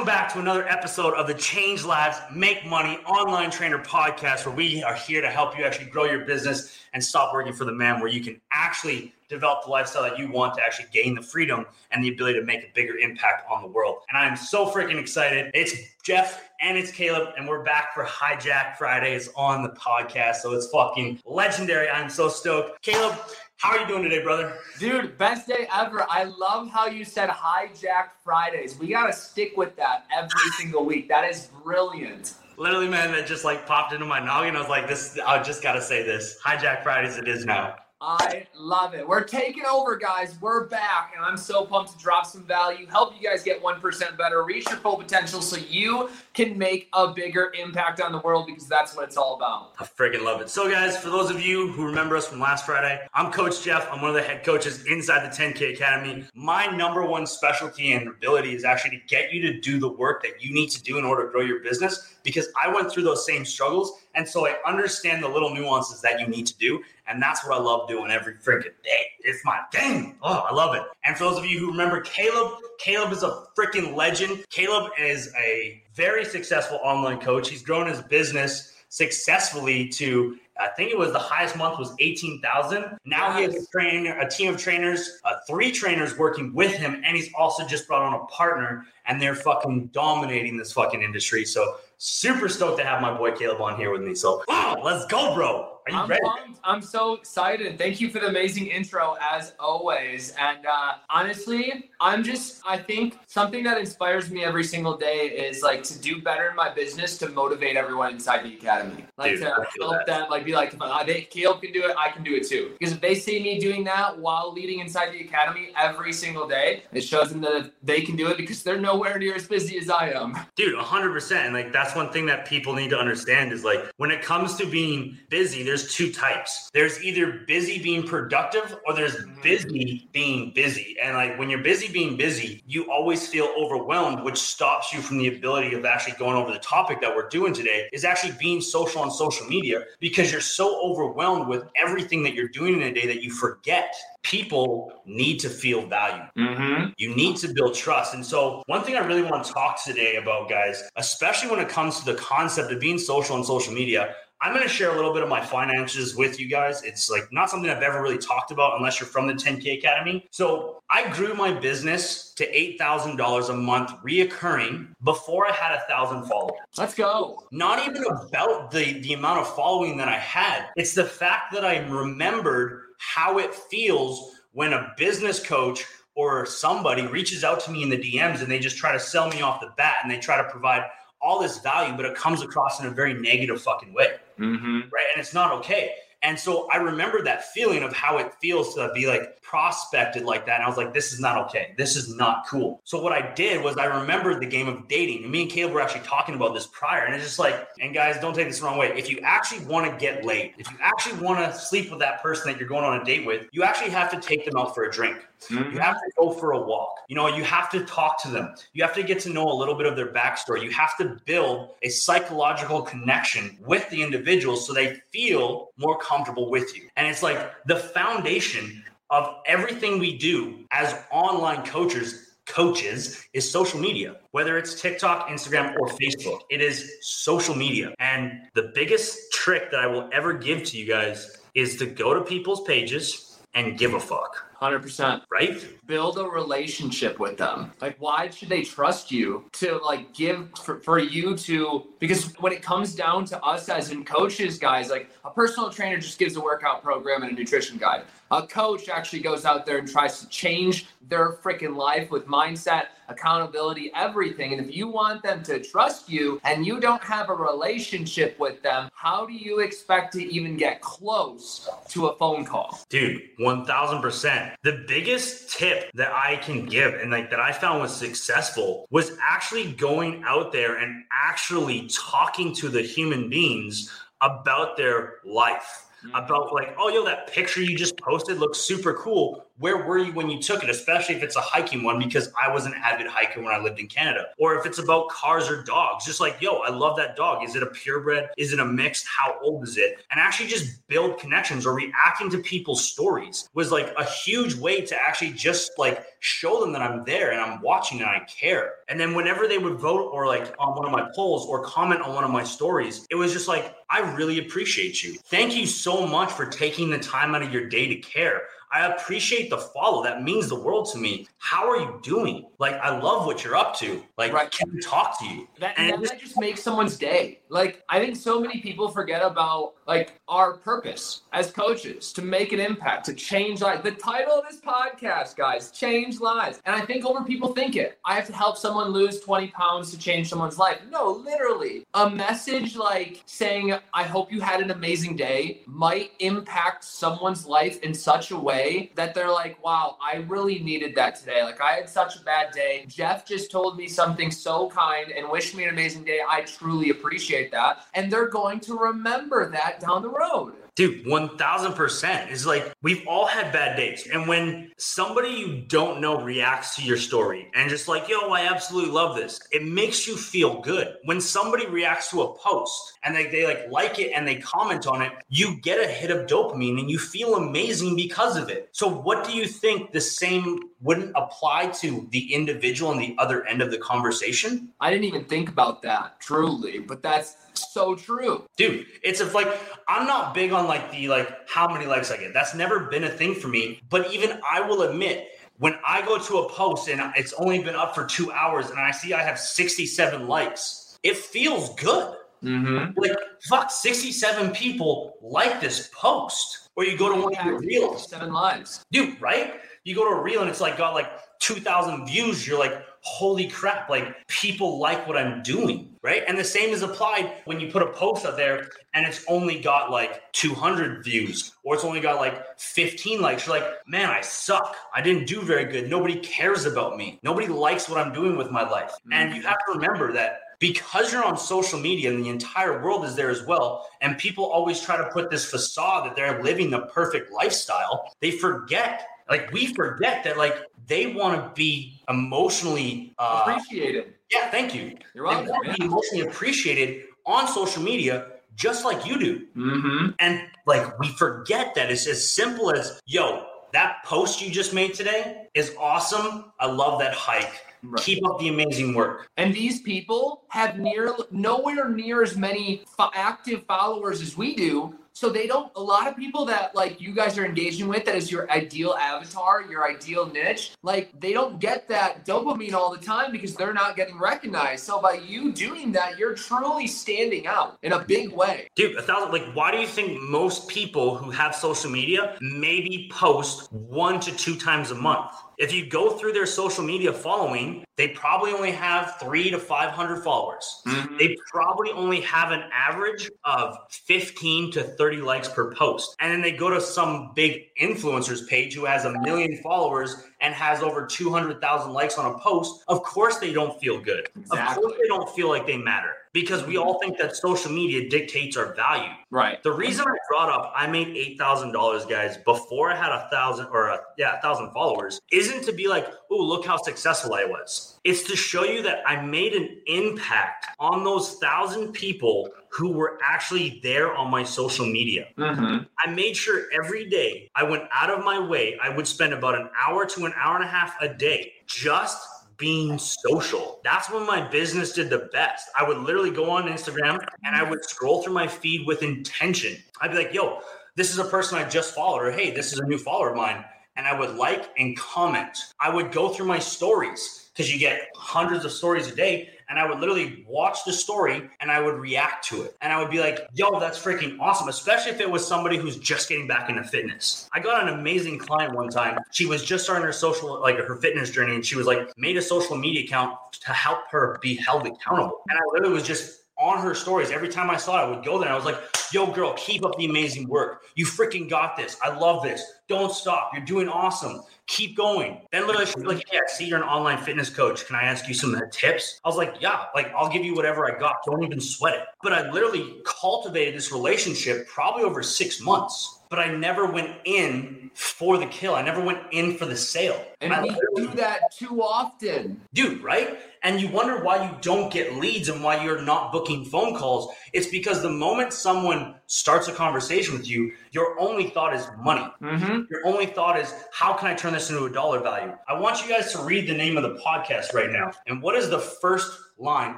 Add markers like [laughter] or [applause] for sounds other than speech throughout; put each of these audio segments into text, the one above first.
Welcome back to another episode of the Change Lives Make Money Online Trainer Podcast, where we are here to help you actually grow your business and stop working for the man, where you can actually develop the lifestyle that you want to actually gain the freedom and the ability to make a bigger impact on the world. And I'm so freaking excited. It's Jeff and it's Caleb, and we're back for Hijack Fridays on the podcast. So it's fucking legendary. I'm so stoked. Caleb, how are you doing today, brother? Dude, best day ever. I love how you said hijack Fridays. We got to stick with that every single week. That is brilliant. Literally, man, that just like popped into my noggin. I was like, this, I just got to say this. Hijack Fridays, it is now. I love it. We're taking over, guys. We're back, and I'm so pumped to drop some value, help you guys get 1% better, reach your full potential so you can make a bigger impact on the world because that's what it's all about. I freaking love it. So, guys, for those of you who remember us from last Friday, I'm Coach Jeff. I'm one of the head coaches inside the 10K Academy. My number one specialty and ability is actually to get you to do the work that you need to do in order to grow your business because I went through those same struggles. And so I understand the little nuances that you need to do. And that's what I love doing every freaking day. It's my thing. Oh, I love it. And for those of you who remember Caleb, Caleb is a freaking legend. Caleb is a very successful online coach. He's grown his business successfully to I think it was the highest month was 18,000. Now he has a, train, a team of trainers, uh, three trainers working with him, and he's also just brought on a partner, and they're fucking dominating this fucking industry. So super stoked to have my boy Caleb on here with me. So wow, let's go, bro. Are you I'm. I'm so excited. Thank you for the amazing intro as always. And uh, honestly, I'm just, I think something that inspires me every single day is like to do better in my business to motivate everyone inside the academy. Like Dude, to help that. them, like be like, if I, they, Caleb can do it, I can do it too. Because if they see me doing that while leading inside the academy every single day, it shows them that they can do it because they're nowhere near as busy as I am. Dude, 100%. And like, that's one thing that people need to understand is like, when it comes to being busy, there's two types. There's either busy being productive or there's mm-hmm. busy being busy. And like, when you're busy being busy, you always feel overwhelmed, which stops you from the ability of actually going over the topic that we're doing today is actually being social on social media because you're so overwhelmed with everything that you're doing in a day that you forget people need to feel valued. Mm-hmm. You need to build trust. And so, one thing I really want to talk today about, guys, especially when it comes to the concept of being social on social media, I'm going to share a little bit of my finances with you guys. It's like not something I've ever really talked about unless you're from the 10K Academy. So, I grew my business to $8,000 a month reoccurring before I had a thousand followers Let's go. not even about the the amount of following that I had. It's the fact that I remembered how it feels when a business coach or somebody reaches out to me in the DMs and they just try to sell me off the bat and they try to provide all this value, but it comes across in a very negative fucking way, Mm-hmm. right? And it's not okay. And so I remember that feeling of how it feels to be like prospected like that. And I was like, this is not okay. This is not cool. So what I did was I remembered the game of dating. And me and Caleb were actually talking about this prior. And it's just like, and guys, don't take this the wrong way. If you actually want to get laid, if you actually want to sleep with that person that you're going on a date with, you actually have to take them out for a drink. Mm-hmm. You have to go for a walk. You know, you have to talk to them. You have to get to know a little bit of their backstory. You have to build a psychological connection with the individual so they feel more comfortable with you. And it's like the foundation of everything we do as online coaches coaches is social media whether it's tiktok instagram or facebook. It is social media. And the biggest trick that i will ever give to you guys is to go to people's pages and give a fuck 100%. right build a relationship with them. Like, why should they trust you to like give for, for you to? Because when it comes down to us as in coaches, guys, like a personal trainer just gives a workout program and a nutrition guide. A coach actually goes out there and tries to change their freaking life with mindset, accountability, everything. And if you want them to trust you and you don't have a relationship with them, how do you expect to even get close to a phone call? Dude, 1000%. The biggest tip that I can give and like that I found was successful was actually going out there and actually talking to the human beings about their life mm-hmm. about like, oh, yo, that picture you just posted looks super cool where were you when you took it, especially if it's a hiking one, because I was an avid hiker when I lived in Canada. Or if it's about cars or dogs, just like, yo, I love that dog. Is it a purebred? Is it a mixed? How old is it? And actually just build connections or reacting to people's stories was like a huge way to actually just like show them that I'm there and I'm watching and I care. And then whenever they would vote or like on one of my polls or comment on one of my stories, it was just like, I really appreciate you. Thank you so much for taking the time out of your day to care. I appreciate the follow. That means the world to me. How are you doing? Like, I love what you're up to. Like, right. can we talk to you? That, and, that just, just makes someone's day. Like, I think so many people forget about like our purpose as coaches to make an impact, to change lives. The title of this podcast, guys, change lives. And I think over people think it. I have to help someone lose 20 pounds to change someone's life. No, literally, a message like saying, I hope you had an amazing day might impact someone's life in such a way that they're like, wow, I really needed that today. Like I had such a bad day. Jeff just told me something so kind and wished me an amazing day. I truly appreciate that. And they're going to remember that down the road. Dude, 1000% is like we've all had bad days. And when somebody you don't know reacts to your story and just like, yo, I absolutely love this, it makes you feel good. When somebody reacts to a post and they, they like like it and they comment on it, you get a hit of dopamine and you feel amazing because of it. So, what do you think the same wouldn't apply to the individual on the other end of the conversation? I didn't even think about that truly, but that's so true. Dude, it's a, like I'm not big on like the like how many likes I get. That's never been a thing for me, but even I will admit when I go to a post and it's only been up for 2 hours and I see I have 67 likes, it feels good. Mm-hmm. Like fuck, 67 people like this post. Or you go to one of your reels, seven lives, dude. Right? You go to a reel and it's like got like 2,000 views. You're like, holy crap, like people like what I'm doing, right? And the same is applied when you put a post out there and it's only got like 200 views or it's only got like 15 likes. You're like, man, I suck. I didn't do very good. Nobody cares about me. Nobody likes what I'm doing with my life. And you have to remember that because you're on social media and the entire world is there as well, and people always try to put this facade that they're living the perfect lifestyle, they forget like we forget that like they want to be emotionally uh, appreciated. Yeah, thank you. You're welcome. They want to be emotionally appreciated on social media just like you do. Mm-hmm. And like we forget that it's as simple as, yo, that post you just made today is awesome. I love that hike. Right. Keep up the amazing work. And these people have near nowhere near as many active followers as we do, so they don't, a lot of people that like you guys are engaging with, that is your ideal avatar, your ideal niche, like they don't get that dopamine all the time because they're not getting recognized. So by you doing that, you're truly standing out in a big way. Dude, a thousand, like, why do you think most people who have social media maybe post one to two times a month? If you go through their social media following, they probably only have three to 500 followers. Mm-hmm. They probably only have an average of 15 to 30 likes per post. And then they go to some big influencers page who has a million followers and has over 200,000 likes on a post. Of course, they don't feel good. Exactly. Of course, they don't feel like they matter because we all think that social media dictates our value. Right. The reason I brought up I made eight thousand dollars, guys, before I had a thousand or a, yeah, a thousand followers, isn't to be like, oh, look how successful I was. It's to show you that I made an impact on those thousand people who were actually there on my social media. Mm-hmm. I made sure every day I went out of my way. I would spend about an hour to an hour and a half a day just being social. That's when my business did the best. I would literally go on Instagram and I would scroll through my feed with intention. I'd be like, yo, this is a person I just followed, or hey, this is a new follower of mine. And I would like and comment. I would go through my stories because you get hundreds of stories a day and I would literally watch the story and I would react to it. And I would be like, yo, that's freaking awesome, especially if it was somebody who's just getting back into fitness. I got an amazing client one time. She was just starting her social, like her fitness journey, and she was like, made a social media account to help her be held accountable. And I literally was just on her stories. Every time I saw it, I would go there and I was like, yo, girl, keep up the amazing work. You freaking got this. I love this. Don't stop. You're doing awesome keep going. Then literally she's like, Yeah, see you're an online fitness coach. Can I ask you some tips? I was like, Yeah, like I'll give you whatever I got. Don't even sweat it. But I literally cultivated this relationship probably over six months but I never went in for the kill. I never went in for the sale. And I we do that too often. Dude, right? And you wonder why you don't get leads and why you're not booking phone calls. It's because the moment someone starts a conversation with you, your only thought is money. Mm-hmm. Your only thought is, how can I turn this into a dollar value? I want you guys to read the name of the podcast right now. And what is the first line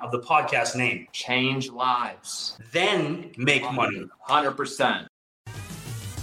of the podcast name? Change lives. Then make money. 100%.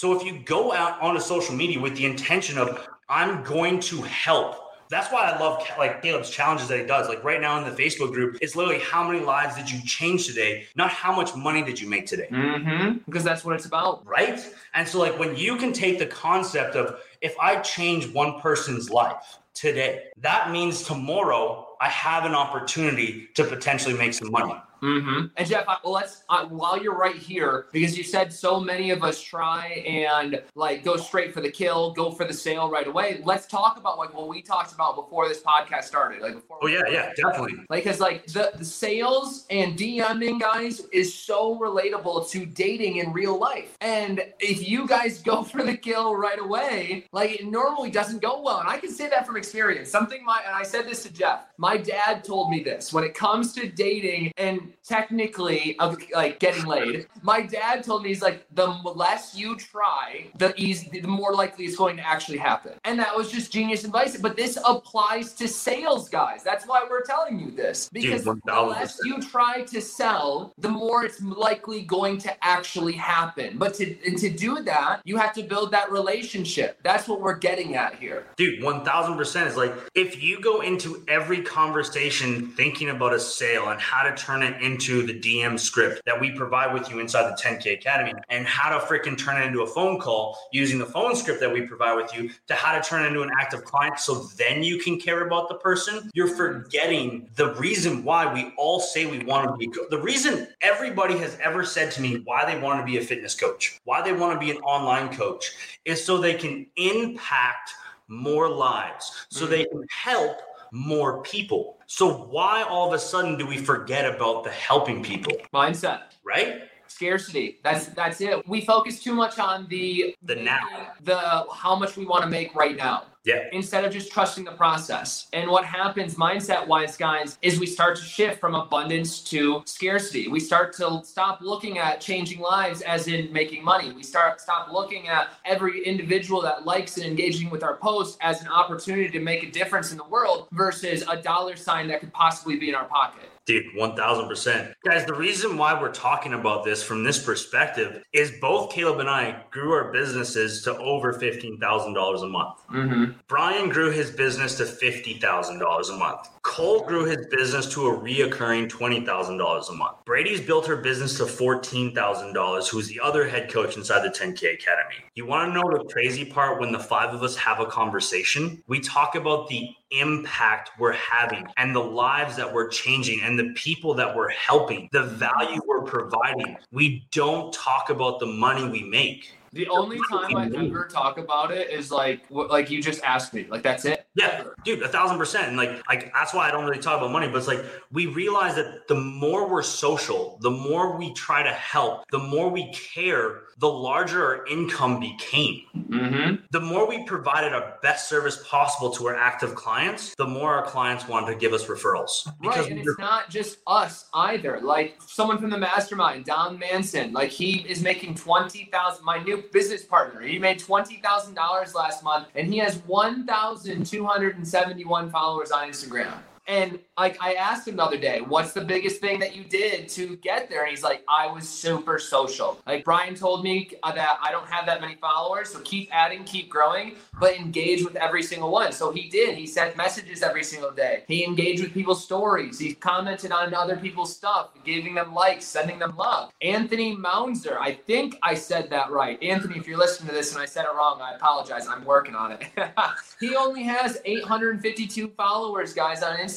So if you go out onto social media with the intention of I'm going to help, that's why I love like Caleb's challenges that he does. Like right now in the Facebook group, it's literally how many lives did you change today, not how much money did you make today. Mm-hmm. Because that's what it's about. Right. And so like when you can take the concept of if I change one person's life today, that means tomorrow I have an opportunity to potentially make some money. Mm-hmm. And Jeff, I, well, let's uh, while you're right here, because you said so many of us try and like go straight for the kill, go for the sale right away. Let's talk about like what we talked about before this podcast started. Like before. Oh yeah, yeah, definitely. Like, cause like the, the sales and DMing guys is so relatable to dating in real life. And if you guys go [laughs] for the kill right away, like it normally doesn't go well. And I can say that from experience. Something my and I said this to Jeff. My dad told me this when it comes to dating and technically of like getting laid. My dad told me he's like the less you try, the easy, the more likely it's going to actually happen. And that was just genius advice. But this applies to sales guys. That's why we're telling you this because Dude, the less you try to sell, the more it's likely going to actually happen. But to and to do that, you have to build that relationship. That's what we're getting at here. Dude, 1000% is like if you go into every conversation thinking about a sale and how to turn it into the DM script that we provide with you inside the 10K Academy and how to freaking turn it into a phone call using the phone script that we provide with you to how to turn it into an active client so then you can care about the person, you're forgetting the reason why we all say we want to be co- the reason everybody has ever said to me why they want to be a fitness coach, why they want to be an online coach is so they can impact more lives, so mm. they can help more people. So why all of a sudden do we forget about the helping people, Mindset. right? Scarcity. That's that's it. We focus too much on the The now. the how much we want to make right now. Yeah. instead of just trusting the process. And what happens mindset wise, guys, is we start to shift from abundance to scarcity. We start to stop looking at changing lives as in making money. We start stop looking at every individual that likes and engaging with our post as an opportunity to make a difference in the world versus a dollar sign that could possibly be in our pocket. Dude, 1000%. Guys, the reason why we're talking about this from this perspective is both Caleb and I grew our businesses to over $15,000 a month. Mm-hmm. Brian grew his business to $50,000 a month. Cole grew his business to a reoccurring $20,000 a month. Brady's built her business to $14,000, who's the other head coach inside the 10K Academy. You want to know the crazy part when the five of us have a conversation? We talk about the impact we're having and the lives that we're changing and the people that we're helping, the value we're providing. We don't talk about the money we make. The only time I ever talk about it is like what like you just asked me. Like that's it. Yeah, dude, a thousand percent. And like, like that's why I don't really talk about money. But it's like we realize that the more we're social, the more we try to help, the more we care, the larger our income became. Mm-hmm. The more we provided our best service possible to our active clients, the more our clients wanted to give us referrals. Right, and it's not just us either. Like someone from the mastermind, Don Manson, like he is making twenty thousand. My new business partner, he made twenty thousand dollars last month, and he has one thousand two hundred and seventy-one followers on Instagram. And like I asked him the other day, what's the biggest thing that you did to get there? And he's like, I was super social. Like Brian told me that I don't have that many followers, so keep adding, keep growing, but engage with every single one. So he did. He sent messages every single day. He engaged with people's stories. He commented on other people's stuff, giving them likes, sending them love. Anthony Mounzer, I think I said that right. Anthony, if you're listening to this and I said it wrong, I apologize. I'm working on it. [laughs] he only has 852 followers, guys, on Instagram.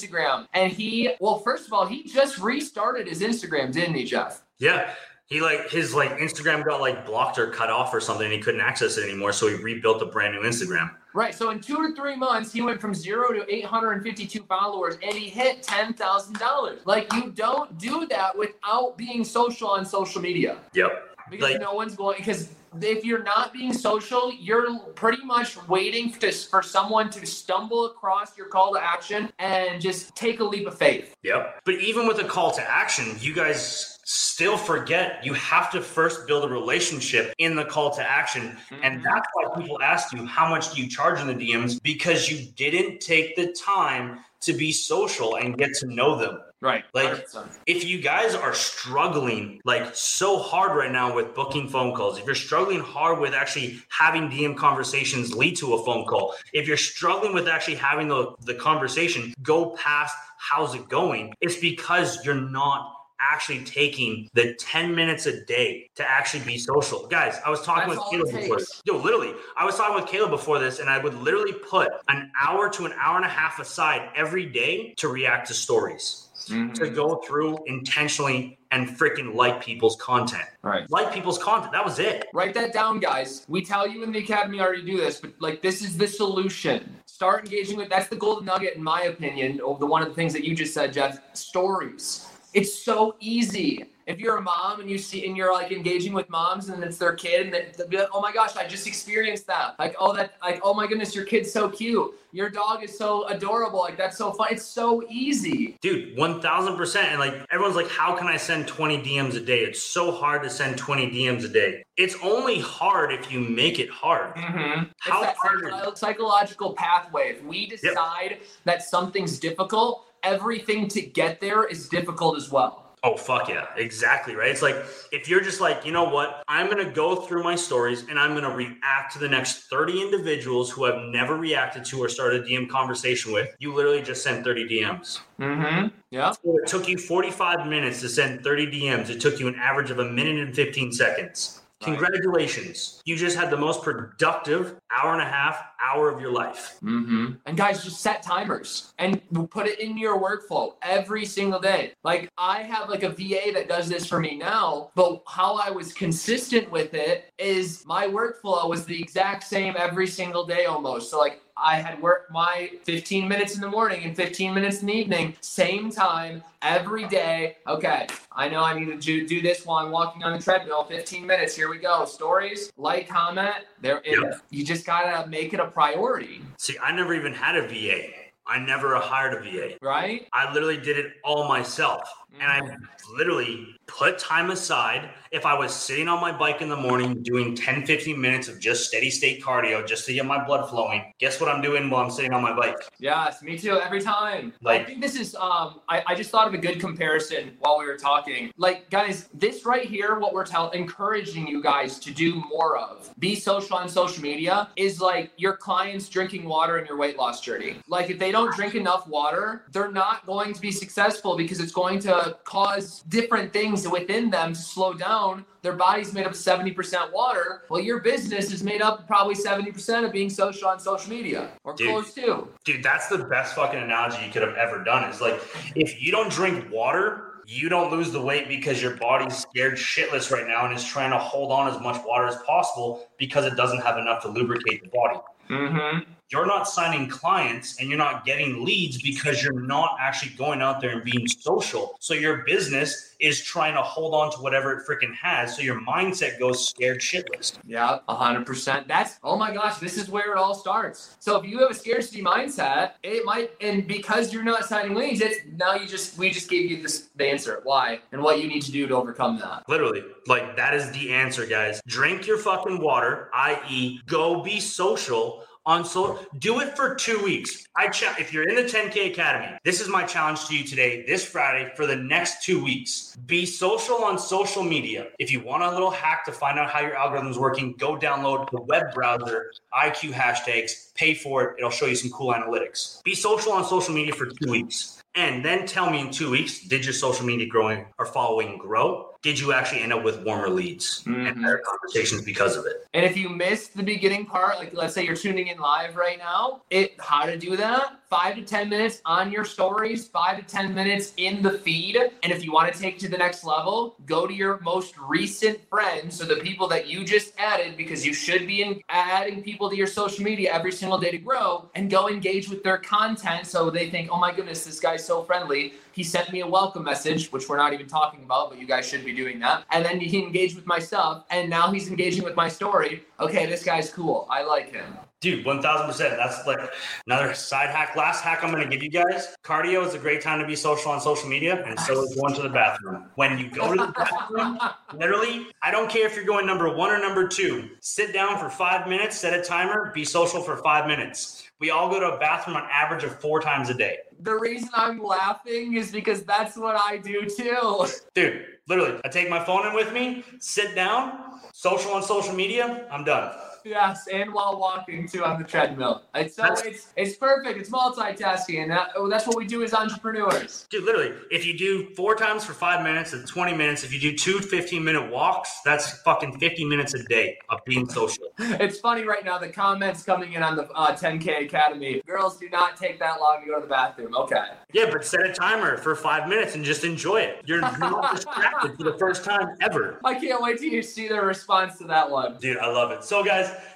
And he, well, first of all, he just restarted his Instagram, didn't he, Jeff? Yeah. He like his like Instagram got like blocked or cut off or something and he couldn't access it anymore. So he rebuilt a brand new Instagram. Right. So in two to three months, he went from zero to 852 followers and he hit $10,000. Like, you don't do that without being social on social media. Yep. Because like, no one's going, because if you're not being social, you're pretty much waiting to, for someone to stumble across your call to action and just take a leap of faith. Yep. But even with a call to action, you guys still forget you have to first build a relationship in the call to action. Mm-hmm. And that's why people ask you, how much do you charge in the DMs? Because you didn't take the time to be social and get to know them. Right. Like 100%. if you guys are struggling like so hard right now with booking phone calls, if you're struggling hard with actually having DM conversations lead to a phone call, if you're struggling with actually having the, the conversation go past how's it going, it's because you're not actually taking the 10 minutes a day to actually be social. Guys, I was talking That's with Caleb before this. Yo, literally, I was talking with Caleb before this, and I would literally put an hour to an hour and a half aside every day to react to stories. Mm-hmm. To go through intentionally and freaking like people's content. Right. Like people's content. That was it. Write that down, guys. We tell you in the academy already do this, but like this is the solution. Start engaging with that's the golden nugget, in my opinion, of the one of the things that you just said, Jeff. Stories it's so easy. If you're a mom and you see and you're like engaging with moms and it's their kid and they'll be like, oh my gosh, I just experienced that. Like, oh that like, oh my goodness, your kid's so cute. Your dog is so adorable. Like that's so fun. It's so easy. Dude, one thousand percent. And like everyone's like, how can I send 20 DMs a day? It's so hard to send 20 DMs a day. It's only hard if you make it hard. Mm-hmm. How hard? Psychological pathway. If we decide yep. that something's difficult, everything to get there is difficult as well. Oh, fuck yeah. Exactly. Right. It's like if you're just like, you know what? I'm going to go through my stories and I'm going to react to the next 30 individuals who I've never reacted to or started a DM conversation with. You literally just sent 30 DMs. Mm-hmm. Yeah. So it took you 45 minutes to send 30 DMs. It took you an average of a minute and 15 seconds. Congratulations. You just had the most productive hour and a half, hour of your life. Mm-hmm. And guys, just set timers and put it in your workflow every single day. Like I have like a VA that does this for me now, but how I was consistent with it is my workflow was the exact same every single day almost. So like I had worked my 15 minutes in the morning and 15 minutes in the evening, same time every day. Okay, I know I need to do, do this while I'm walking on the treadmill. 15 minutes. Here we go. Stories, like, comment. There, yep. you just gotta make it a priority. See, I never even had a VA. I never hired a VA. Right? I literally did it all myself. And I mm-hmm. literally put time aside. If I was sitting on my bike in the morning doing 10, 15 minutes of just steady state cardio just to get my blood flowing, guess what I'm doing while I'm sitting on my bike? Yes, me too, every time. Like, I think this is, um, I, I just thought of a good comparison while we were talking. Like, guys, this right here, what we're telling, encouraging you guys to do more of, be social on social media, is like your clients drinking water in your weight loss journey. Like, if they don't drink enough water, they're not going to be successful because it's going to cause different things things within them to slow down. Their body's made up of 70% water. Well, your business is made up probably 70% of being social on social media or dude, close to. Dude, that's the best fucking analogy you could have ever done. Is like if you don't drink water, you don't lose the weight because your body's scared shitless right now and is trying to hold on as much water as possible because it doesn't have enough to lubricate the body. Mm-hmm you're not signing clients and you're not getting leads because you're not actually going out there and being social. So your business is trying to hold on to whatever it freaking has. So your mindset goes scared shitless. Yeah, hundred percent. That's oh my gosh, this is where it all starts. So if you have a scarcity mindset, it might and because you're not signing leads, it's now you just we just gave you this the answer why and what you need to do to overcome that. Literally, like that is the answer, guys. Drink your fucking water, i.e., go be social on so do it for two weeks. I ch- if you're in the 10K Academy, this is my challenge to you today, this Friday, for the next two weeks. Be social on social media. If you want a little hack to find out how your algorithm is working, go download the web browser, IQ hashtags, pay for it. It'll show you some cool analytics. Be social on social media for two weeks. And then tell me in two weeks, did your social media growing or following grow? Did you actually end up with warmer leads mm-hmm. and better conversations because of it? And if you missed the beginning part, like let's say you're tuning in live right now, it how to do that? Five to ten minutes on your stories, five to ten minutes in the feed. And if you want to take to the next level, go to your most recent friends, so the people that you just added, because you should be in, adding people to your social media every single day to grow, and go engage with their content so they think, oh my goodness, this guy's so friendly. He sent me a welcome message, which we're not even talking about, but you guys should be doing that. And then he engaged with my stuff, and now he's engaging with my story. Okay, this guy's cool. I like him. Dude, 1000%. That's like another side hack. Last hack I'm going to give you guys. Cardio is a great time to be social on social media, and so is going to the bathroom. When you go to the [laughs] bathroom, literally, I don't care if you're going number one or number two, sit down for five minutes, set a timer, be social for five minutes. We all go to a bathroom on average of four times a day. The reason I'm laughing is because that's what I do too. Dude, literally, I take my phone in with me, sit down, social on social media, I'm done. Yes, and while walking too on the treadmill. It's so it's it's perfect. It's multitasking, and that, oh, that's what we do as entrepreneurs. Dude, literally, if you do four times for five minutes and 20 minutes, if you do two 15 minute walks, that's fucking 50 minutes a day of being social. [laughs] it's funny right now, the comments coming in on the uh, 10K Academy. Girls do not take that long to go to the bathroom. Okay. Yeah, but set a timer for five minutes and just enjoy it. You're not [laughs] distracted for the first time ever. I can't wait till you see the response to that one. Dude, I love it. So,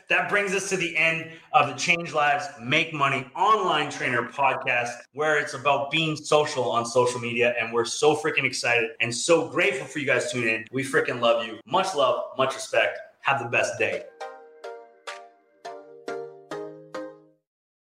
that brings us to the end of the Change Lives, Make Money online trainer podcast, where it's about being social on social media. And we're so freaking excited and so grateful for you guys tuning in. We freaking love you. Much love, much respect. Have the best day.